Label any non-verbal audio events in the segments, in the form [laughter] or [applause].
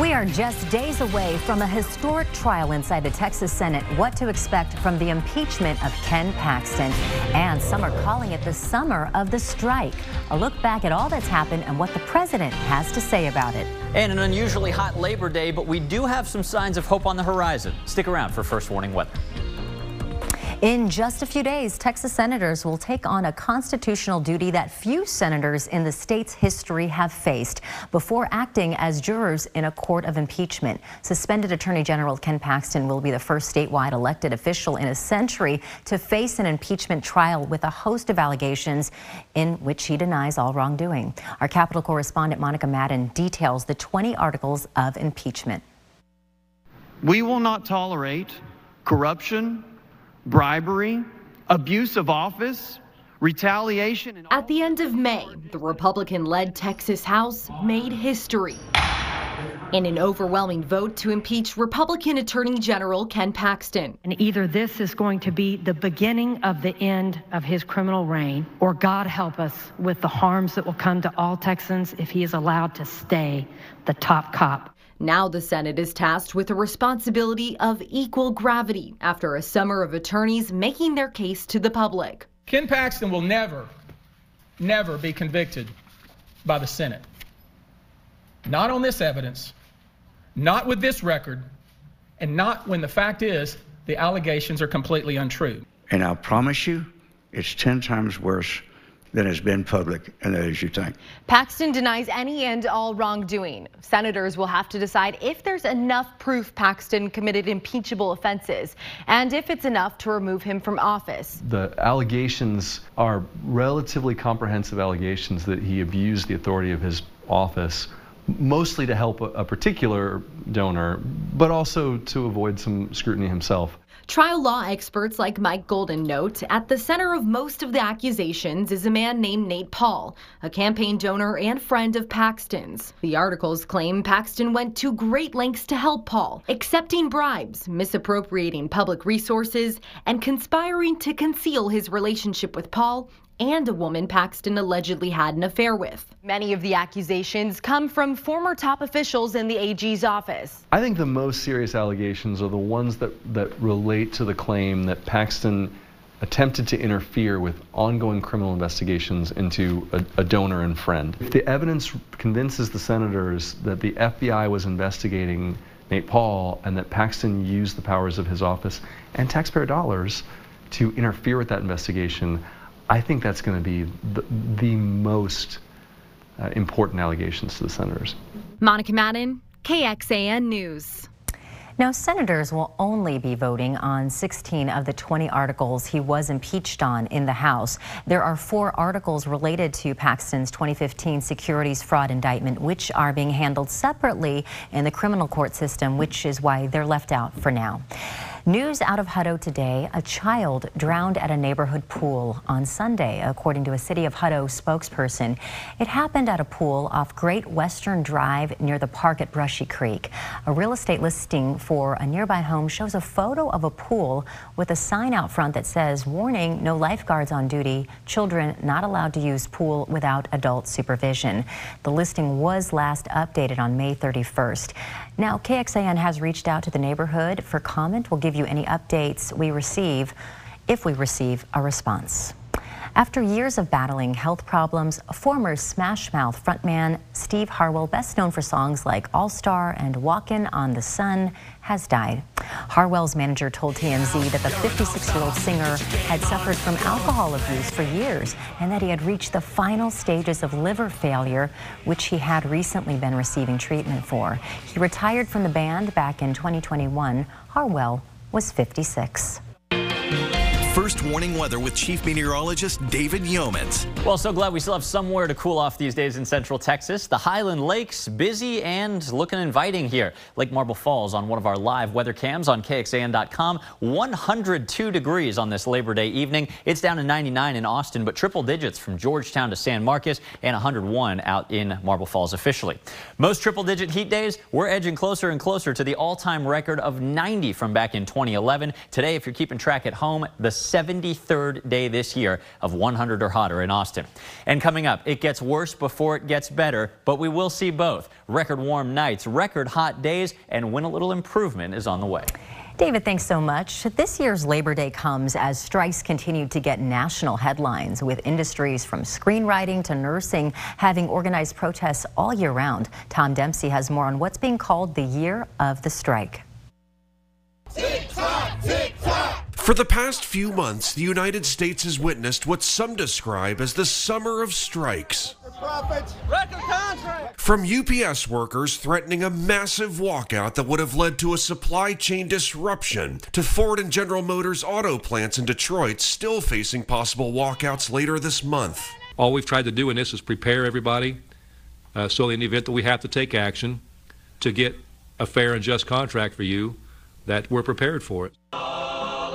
We are just days away from a historic trial inside the Texas Senate. What to expect from the impeachment of Ken Paxton. And some are calling it the summer of the strike. A look back at all that's happened and what the president has to say about it. And an unusually hot Labor Day, but we do have some signs of hope on the horizon. Stick around for first warning weather. In just a few days, Texas senators will take on a constitutional duty that few senators in the state's history have faced before acting as jurors in a court of impeachment. Suspended Attorney General Ken Paxton will be the first statewide elected official in a century to face an impeachment trial with a host of allegations in which he denies all wrongdoing. Our Capitol correspondent Monica Madden details the 20 articles of impeachment. We will not tolerate corruption, bribery, abuse of office, retaliation. At the end of May, the Republican led Texas House made history in an overwhelming vote to impeach Republican Attorney General Ken Paxton. And either this is going to be the beginning of the end of his criminal reign, or God help us with the harms that will come to all Texans if he is allowed to stay the top cop. Now the Senate is tasked with a responsibility of equal gravity after a summer of attorneys making their case to the public. Ken Paxton will never, never be convicted by the Senate. Not on this evidence, not with this record, and not when the fact is the allegations are completely untrue. And I'll promise you, it's 10 times worse than has been public, and that is you think. Paxton denies any and all wrongdoing. Senators will have to decide if there's enough proof Paxton committed impeachable offenses and if it's enough to remove him from office. The allegations are relatively comprehensive allegations that he abused the authority of his office mostly to help a, particular donor, but also to avoid some scrutiny himself. Trial law experts like Mike Golden note at the center of most of the accusations is a man named Nate Paul, a campaign donor and friend of Paxton's. The articles claim Paxton went to great lengths to help Paul, accepting bribes, misappropriating public resources, and conspiring to conceal his relationship with Paul and a woman Paxton allegedly had an affair with. Many of the accusations come from former top officials in the AG's office. I think the most serious allegations are the ones that, that relate to the claim that Paxton attempted to interfere with ongoing criminal investigations into a, a, donor and friend. If the evidence convinces the senators that the FBI was investigating Nate Paul and that Paxton used the powers of his office and taxpayer dollars to interfere with that investigation, I think that's going to be the, the most uh, important allegations to the senators. Monica Madden, KXAN News. Now, senators will only be voting on 16 of the 20 articles he was impeached on in the House. There are four articles related to Paxton's 2015 securities fraud indictment, which are being handled separately in the criminal court system, which is why they're left out for now. News out of Hutto today, a child drowned at a neighborhood pool on Sunday, according to a City of Hutto spokesperson. It happened at a pool off Great Western Drive near the park at Brushy Creek. A real estate listing for a nearby home shows a photo of a pool with a sign out front that says, warning, no lifeguards on duty, children not allowed to use pool without adult supervision. The listing was last updated on May 31st. Now, KXAN has reached out to the neighborhood for comment. We'll give you any updates we receive if we receive a response. After years of battling health problems, former Smash Mouth frontman Steve Harwell, best known for songs like All Star and Walkin' on the Sun, has died. Harwell's manager told TMZ that the 56 year old singer had suffered from alcohol abuse for years and that he had reached the final stages of liver failure, which he had recently been receiving treatment for. He retired from the band back in 2021. Harwell was 56. First warning weather with Chief Meteorologist David Yeomans. Well, so glad we still have somewhere to cool off these days in Central Texas. The Highland Lakes busy and looking inviting here. Lake Marble Falls on one of our live weather cams on KXAN.com. 102 degrees on this Labor Day evening. It's down to 99 in Austin, but triple digits from Georgetown to San Marcos and 101 out in Marble Falls officially. Most triple digit heat days, we're edging closer and closer to the all-time record of 90 from back in 2011. Today, if you're keeping track at home, the 73rd day this year of 100 or hotter in Austin. And coming up, it gets worse before it gets better, but we will see both. Record warm nights, record hot days, and when a little improvement is on the way. David, thanks so much. This year's Labor Day comes as strikes continue to get national headlines, with industries from screenwriting to nursing having organized protests all year round. Tom Dempsey has more on what's being called the year of the strike. For the past few months, the United States has witnessed what some describe as the summer of strikes. From UPS workers threatening a massive walkout that would have led to a supply chain disruption, to Ford and General Motors auto plants in Detroit still facing possible walkouts later this month. All we've tried to do in this is prepare everybody uh, so in the event that we have to take action to get a fair and just contract for you, that we're prepared for it.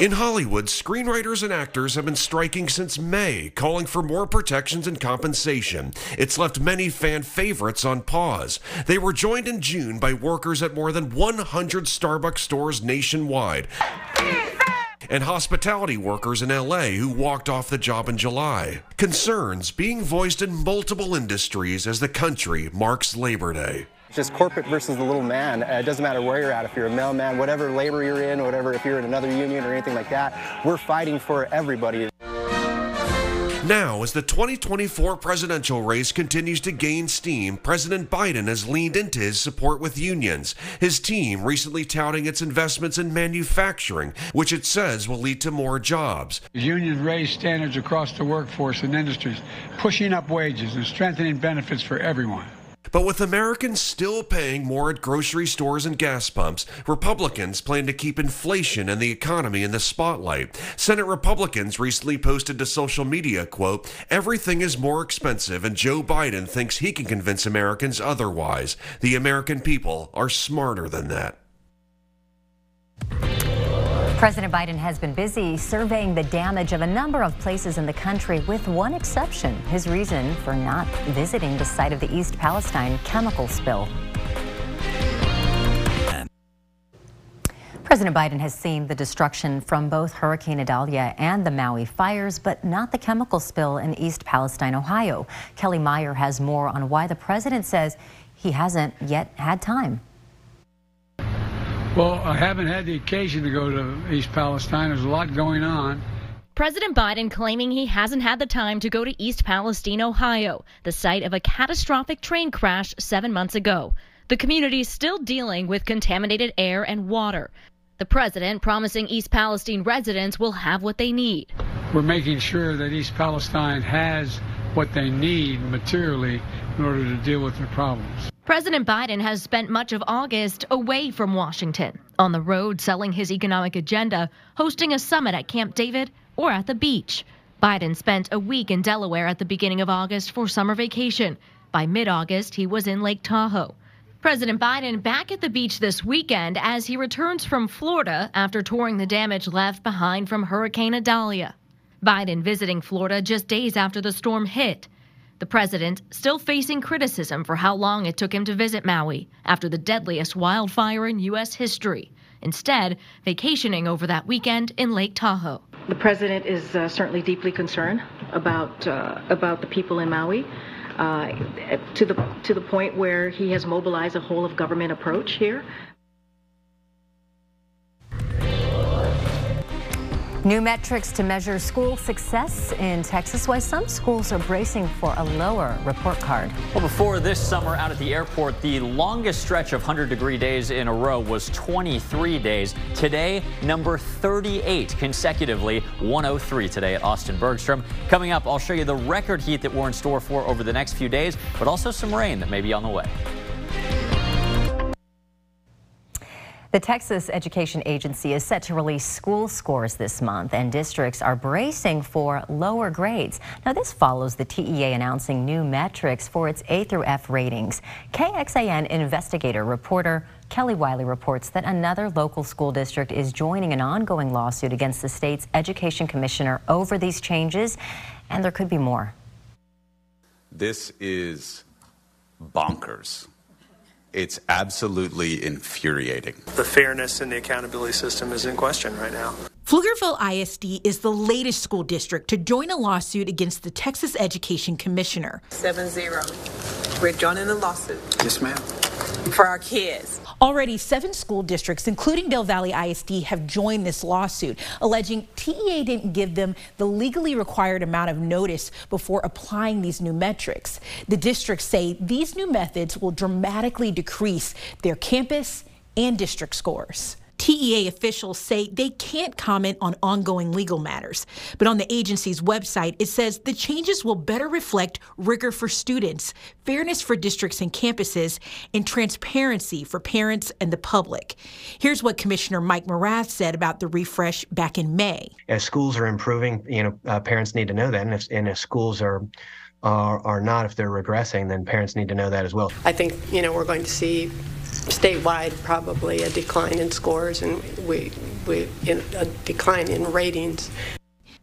In Hollywood, screenwriters and actors have been striking since May, calling for more protections and compensation. It's left many fan favorites on pause. They were joined in June by workers at more than 100 Starbucks stores nationwide. And hospitality workers in LA who walked off the job in July. Concerns being voiced in multiple industries as the country marks Labor Day just corporate versus the little man. Uh, it doesn't matter where you're at, if you're a mailman, whatever labor you're in, whatever, if you're in another union or anything like that, we're fighting for everybody. Now, as the 2024 presidential race continues to gain steam, President Biden has leaned into his support with unions. His team recently touting its investments in manufacturing, which it says will lead to more jobs. Unions raise standards across the workforce and industries, pushing up wages and strengthening benefits for everyone. But with Americans still paying more at grocery stores and gas pumps, Republicans plan to keep inflation and the economy in the spotlight. Senate Republicans recently posted to social media, quote, everything is more expensive and Joe Biden thinks he can convince Americans otherwise. The American people are smarter than that. President Biden has been busy surveying the damage of a number of places in the country, with one exception his reason for not visiting the site of the East Palestine chemical spill. President Biden has seen the destruction from both Hurricane Idalia and the Maui fires, but not the chemical spill in East Palestine, Ohio. Kelly Meyer has more on why the president says he hasn't yet had time. Well, I haven't had the occasion to go to East Palestine. There's a lot going on. President Biden claiming he hasn't had the time to go to East Palestine, Ohio, the site of a catastrophic train crash seven months ago. The community is still dealing with contaminated air and water. The president promising East Palestine residents will have what they need. We're making sure that East Palestine has what they need materially in order to deal with their problems. President Biden has spent much of August away from Washington, on the road selling his economic agenda, hosting a summit at Camp David, or at the beach. Biden spent a week in Delaware at the beginning of August for summer vacation. By mid August, he was in Lake Tahoe. President Biden back at the beach this weekend as he returns from Florida after touring the damage left behind from Hurricane Idalia. Biden visiting Florida just days after the storm hit. The president still facing criticism for how long it took him to visit Maui after the deadliest wildfire in U.S. history. Instead, vacationing over that weekend in Lake Tahoe. The president is uh, certainly deeply concerned about uh, about the people in Maui. Uh, to the to the point where he has mobilized a whole of government approach here. New metrics to measure school success in Texas, why some schools are bracing for a lower report card. Well, before this summer out at the airport, the longest stretch of 100 degree days in a row was 23 days. Today, number 38 consecutively, 103 today at Austin Bergstrom. Coming up, I'll show you the record heat that we're in store for over the next few days, but also some rain that may be on the way. The Texas Education Agency is set to release school scores this month, and districts are bracing for lower grades. Now, this follows the TEA announcing new metrics for its A through F ratings. KXAN investigator reporter Kelly Wiley reports that another local school district is joining an ongoing lawsuit against the state's education commissioner over these changes, and there could be more. This is bonkers. It's absolutely infuriating. The fairness in the accountability system is in question right now. Pflugerville ISD is the latest school district to join a lawsuit against the Texas Education Commissioner. 7 0. We're joining the lawsuit. Yes, ma'am. For our kids. Already, seven school districts, including Del Valle ISD, have joined this lawsuit, alleging TEA didn't give them the legally required amount of notice before applying these new metrics. The districts say these new methods will dramatically decrease their campus and district scores. TEA officials say they can't comment on ongoing legal matters. But on the agency's website, it says the changes will better reflect rigor for students, fairness for districts and campuses, and transparency for parents and the public. Here's what Commissioner Mike Morath said about the refresh back in May. As schools are improving, you know, uh, parents need to know that. And if, and if schools are are, are not, if they're regressing, then parents need to know that as well. I think, you know, we're going to see statewide probably a decline in scores and we, we in a decline in ratings.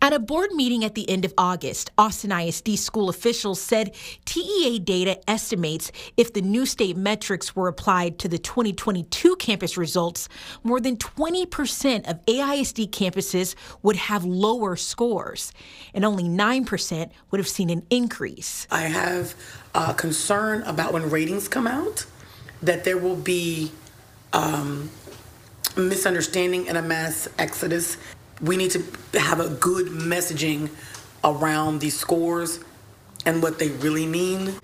At a board meeting at the end of August, Austin ISD school officials said TEA data estimates if the new state metrics were applied to the 2022 campus results, more than 20% of AISD campuses would have lower scores, and only 9% would have seen an increase. I have a concern about when ratings come out that there will be um, misunderstanding and a mass exodus. We need to have a good messaging around these scores and what they really mean.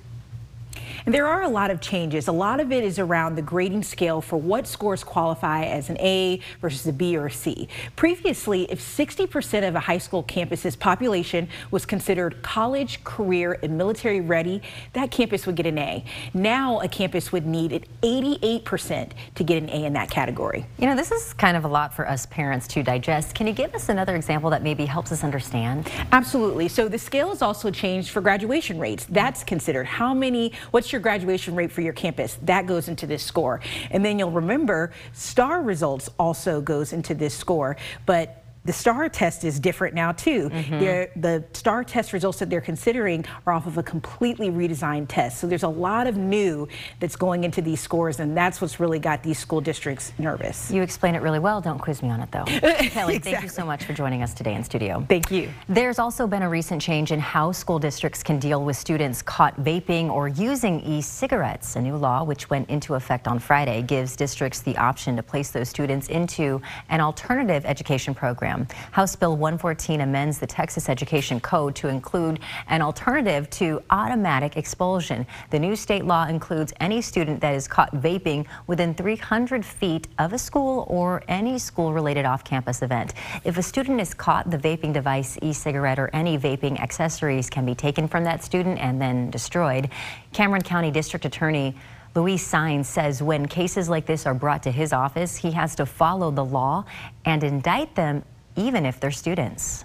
And there are a lot of changes. A lot of it is around the grading scale for what scores qualify as an A versus a B or a C. Previously, if 60% of a high school campus's population was considered college, career, and military ready, that campus would get an A. Now, a campus would need an 88% to get an A in that category. You know, this is kind of a lot for us parents to digest. Can you give us another example that maybe helps us understand? Absolutely. So the scale has also changed for graduation rates. That's considered how many, what's your graduation rate for your campus? That goes into this score. And then you'll remember STAAR results also goes into this score. But the STAAR test is different now too. Mm -hmm. The STAAR test results that they're considering are off of a completely redesigned test. So there's a lot of new that's going into these scores, and that's what's really got these school districts nervous. You explain it really well. Don't quiz me on it though. [laughs] Kelly, exactly. thank you so much for joining us today in studio. Thank you. There's also been a recent change in how school districts can deal with students caught vaping or using e-cigarettes. A new law, which went into effect on Friday, gives districts the option to place those students into an alternative education program program. House Bill 114 amends the Texas Education Code to include an alternative to automatic expulsion. The new state law includes any student that is caught vaping within 300 feet of a school or any school-related off-campus event. If a student is caught, the vaping device, e-cigarette, or any vaping accessories can be taken from that student and then destroyed. Cameron County District Attorney Luis Saenz says when cases like this are brought to his office, he has to follow the law and indict them even if they're students.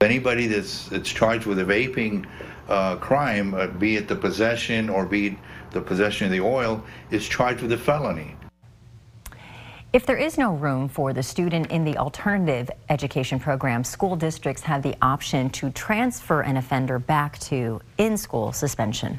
Anybody that's, that's charged with a vaping uh, crime, uh, be it the possession or be it the possession of the oil, is charged with a felony. If there is no room for the student in the alternative education program, school districts have the option to transfer an offender back to in-school suspension.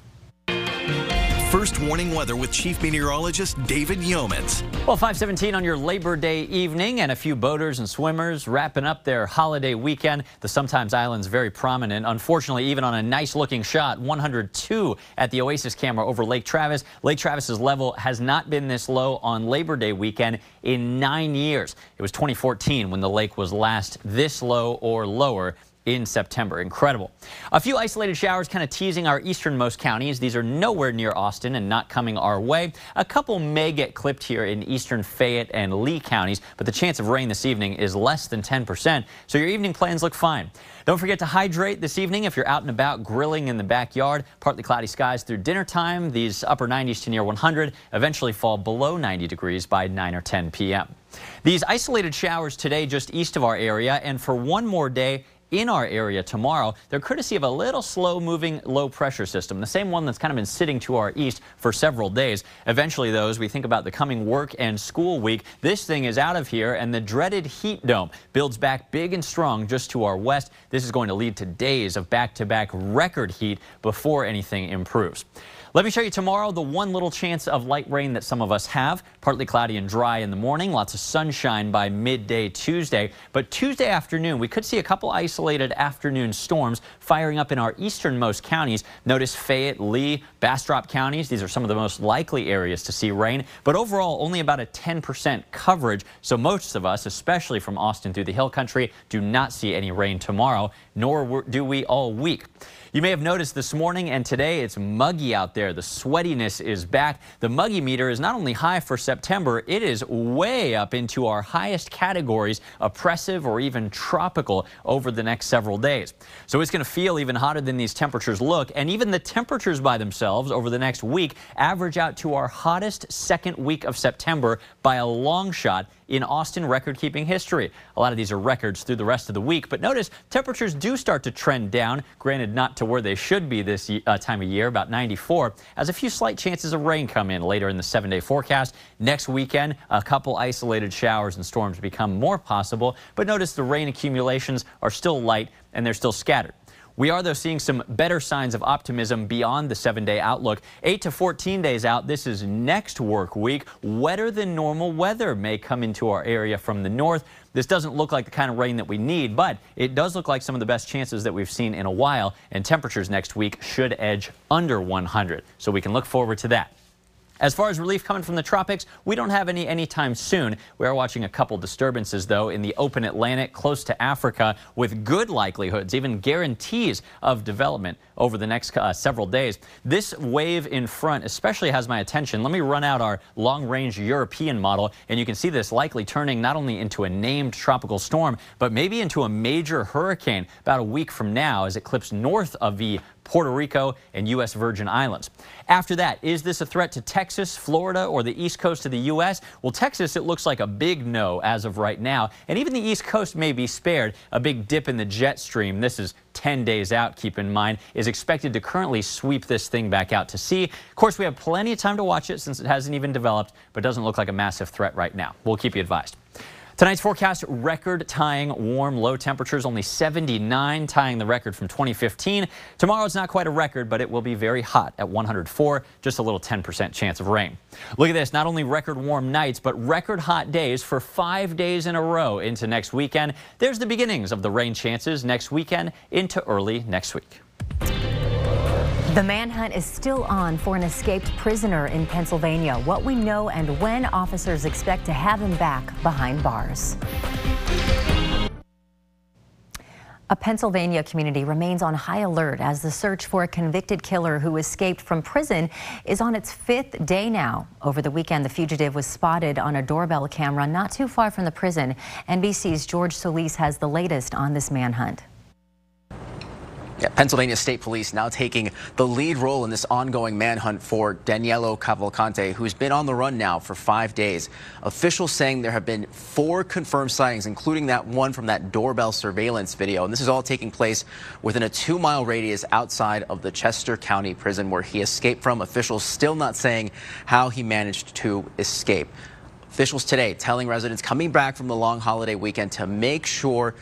First warning weather with Chief Meteorologist David Yeomans. Well, 517 on your Labor Day evening and a few boaters and swimmers wrapping up their holiday weekend. The Sometimes Island's very prominent. Unfortunately, even on a nice looking shot, 102 at the Oasis camera over Lake Travis. Lake Travis's level has not been this low on Labor Day weekend in nine years. It was 2014 when the lake was last this low or lower in September. Incredible. A few isolated showers kind of teasing our easternmost counties. These are nowhere near Austin and not coming our way. A couple may get clipped here in eastern Fayette and Lee counties, but the chance of rain this evening is less than 10%, so your evening plans look fine. Don't forget to hydrate this evening if you're out and about grilling in the backyard. Partly cloudy skies through dinner time. These upper 90s to near 100 eventually fall below 90 degrees by 9 or 10 p.m. These isolated showers today just east of our area, and for one more day, in our area tomorrow. They're courtesy of a little slow moving low pressure system, the same one that's kind of been sitting to our east for several days. Eventually, though, as we think about the coming work and school week, this thing is out of here and the dreaded heat dome builds back big and strong just to our west. This is going to lead to days of back to back record heat before anything improves. Let me show you tomorrow the one little chance of light rain that some of us have. Partly cloudy and dry in the morning, lots of sunshine by midday Tuesday. But Tuesday afternoon, we could see a couple isolated afternoon storms firing up in our easternmost counties. Notice Fayette, Lee, Bastrop counties. These are some of the most likely areas to see rain. But overall, only about a 10% coverage. So most of us, especially from Austin through the hill country, do not see any rain tomorrow, nor do we all week. You may have noticed this morning and today it's muggy out there. The sweatiness is back. The muggy meter is not only high for September, it is way up into our highest categories, oppressive or even tropical over the next several days. So it's going to feel even hotter than these temperatures look. And even the temperatures by themselves over the next week average out to our hottest second week of September by a long shot in Austin record-keeping history. A lot of these are records through the rest of the week, but notice temperatures do start to trend down, granted not to where they should be this uh, time of year, about 94, as a few slight chances of rain come in later in the seven-day forecast. Next weekend, a couple isolated showers and storms become more possible, but notice the rain accumulations are still light and they're still scattered. We are, though, seeing some better signs of optimism beyond the seven-day outlook. 8 to 14 days out, this is next work week. Wetter than normal weather may come into our area from the north. This doesn't look like the kind of rain that we need, but it does look like some of the best chances that we've seen in a while, and temperatures next week should edge under 100. So we can look forward to that. As far as relief coming from the tropics, we don't have any anytime soon. We are watching a couple disturbances, though, in the open Atlantic close to Africa with good likelihoods, even guarantees of development over the next uh, several days. This wave in front especially has my attention. Let me run out our long-range European model, and you can see this likely turning not only into a named tropical storm, but maybe into a major hurricane about a week from now as it clips north of the Puerto Rico, and U.S. Virgin Islands. After that, is this a threat to Texas, Florida, or the east coast of the U.S.? Well, Texas, it looks like a big no as of right now, and even the east coast may be spared. A big dip in the jet stream, this is 10 days out, keep in mind, is expected to currently sweep this thing back out to sea. Of course, we have plenty of time to watch it since it hasn't even developed, but doesn't look like a massive threat right now. We'll keep you advised. Tonight's forecast record tying warm low temperatures only 79 tying the record from 2015. Tomorrow it's not quite a record but it will be very hot at 104 just a little 10% chance of rain. Look at this not only record warm nights but record hot days for five days in a row into next weekend. There's the beginnings of the rain chances next weekend into early next week. The manhunt is still on for an escaped prisoner in Pennsylvania. What we know and when officers expect to have him back behind bars. A Pennsylvania community remains on high alert as the search for a convicted killer who escaped from prison is on its fifth day now. Over the weekend, the fugitive was spotted on a doorbell camera not too far from the prison. NBC's George Solis has the latest on this manhunt. Yeah, Pennsylvania State Police now taking the lead role in this ongoing manhunt for Danilo Cavalcante, who's been on the run now for five days. Officials saying there have been four confirmed sightings, including that one from that doorbell surveillance video. And this is all taking place within a two mile radius outside of the Chester County prison where he escaped from. Officials still not saying how he managed to escape. Officials today telling residents coming back from the long holiday weekend to make sure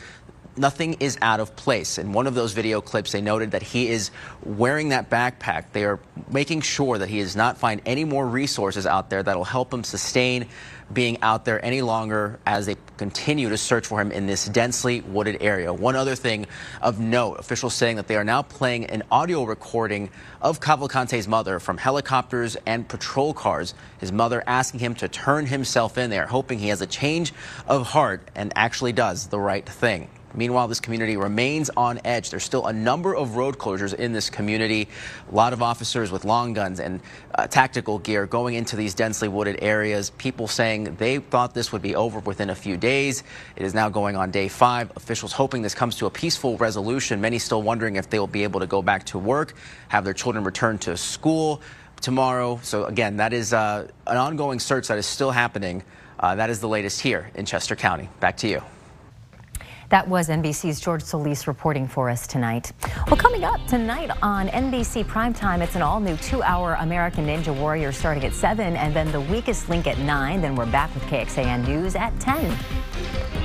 nothing is out of place. In one of those video clips, they noted that he is wearing that backpack. They are making sure that he does not find any more resources out there that'll help him sustain being out there any longer as they continue to search for him in this densely wooded area. One other thing of note, officials saying that they are now playing an audio recording of Cavalcante's mother from helicopters and patrol cars. His mother asking him to turn himself in there, hoping he has a change of heart and actually does the right thing. Meanwhile, this community remains on edge. There's still a number of road closures in this community. A lot of officers with long guns and uh, tactical gear going into these densely wooded areas. People saying they thought this would be over within a few days. It is now going on day five. Officials hoping this comes to a peaceful resolution. Many still wondering if they will be able to go back to work, have their children return to school tomorrow. So again, that is uh, an ongoing search that is still happening. Uh, that is the latest here in Chester County. Back to you. That was NBC's George Solis reporting for us tonight. Well, coming up tonight on NBC Primetime, it's an all-new two-hour American Ninja Warrior starting at 7, and then the weakest link at 9. Then we're back with KXAN News at 10.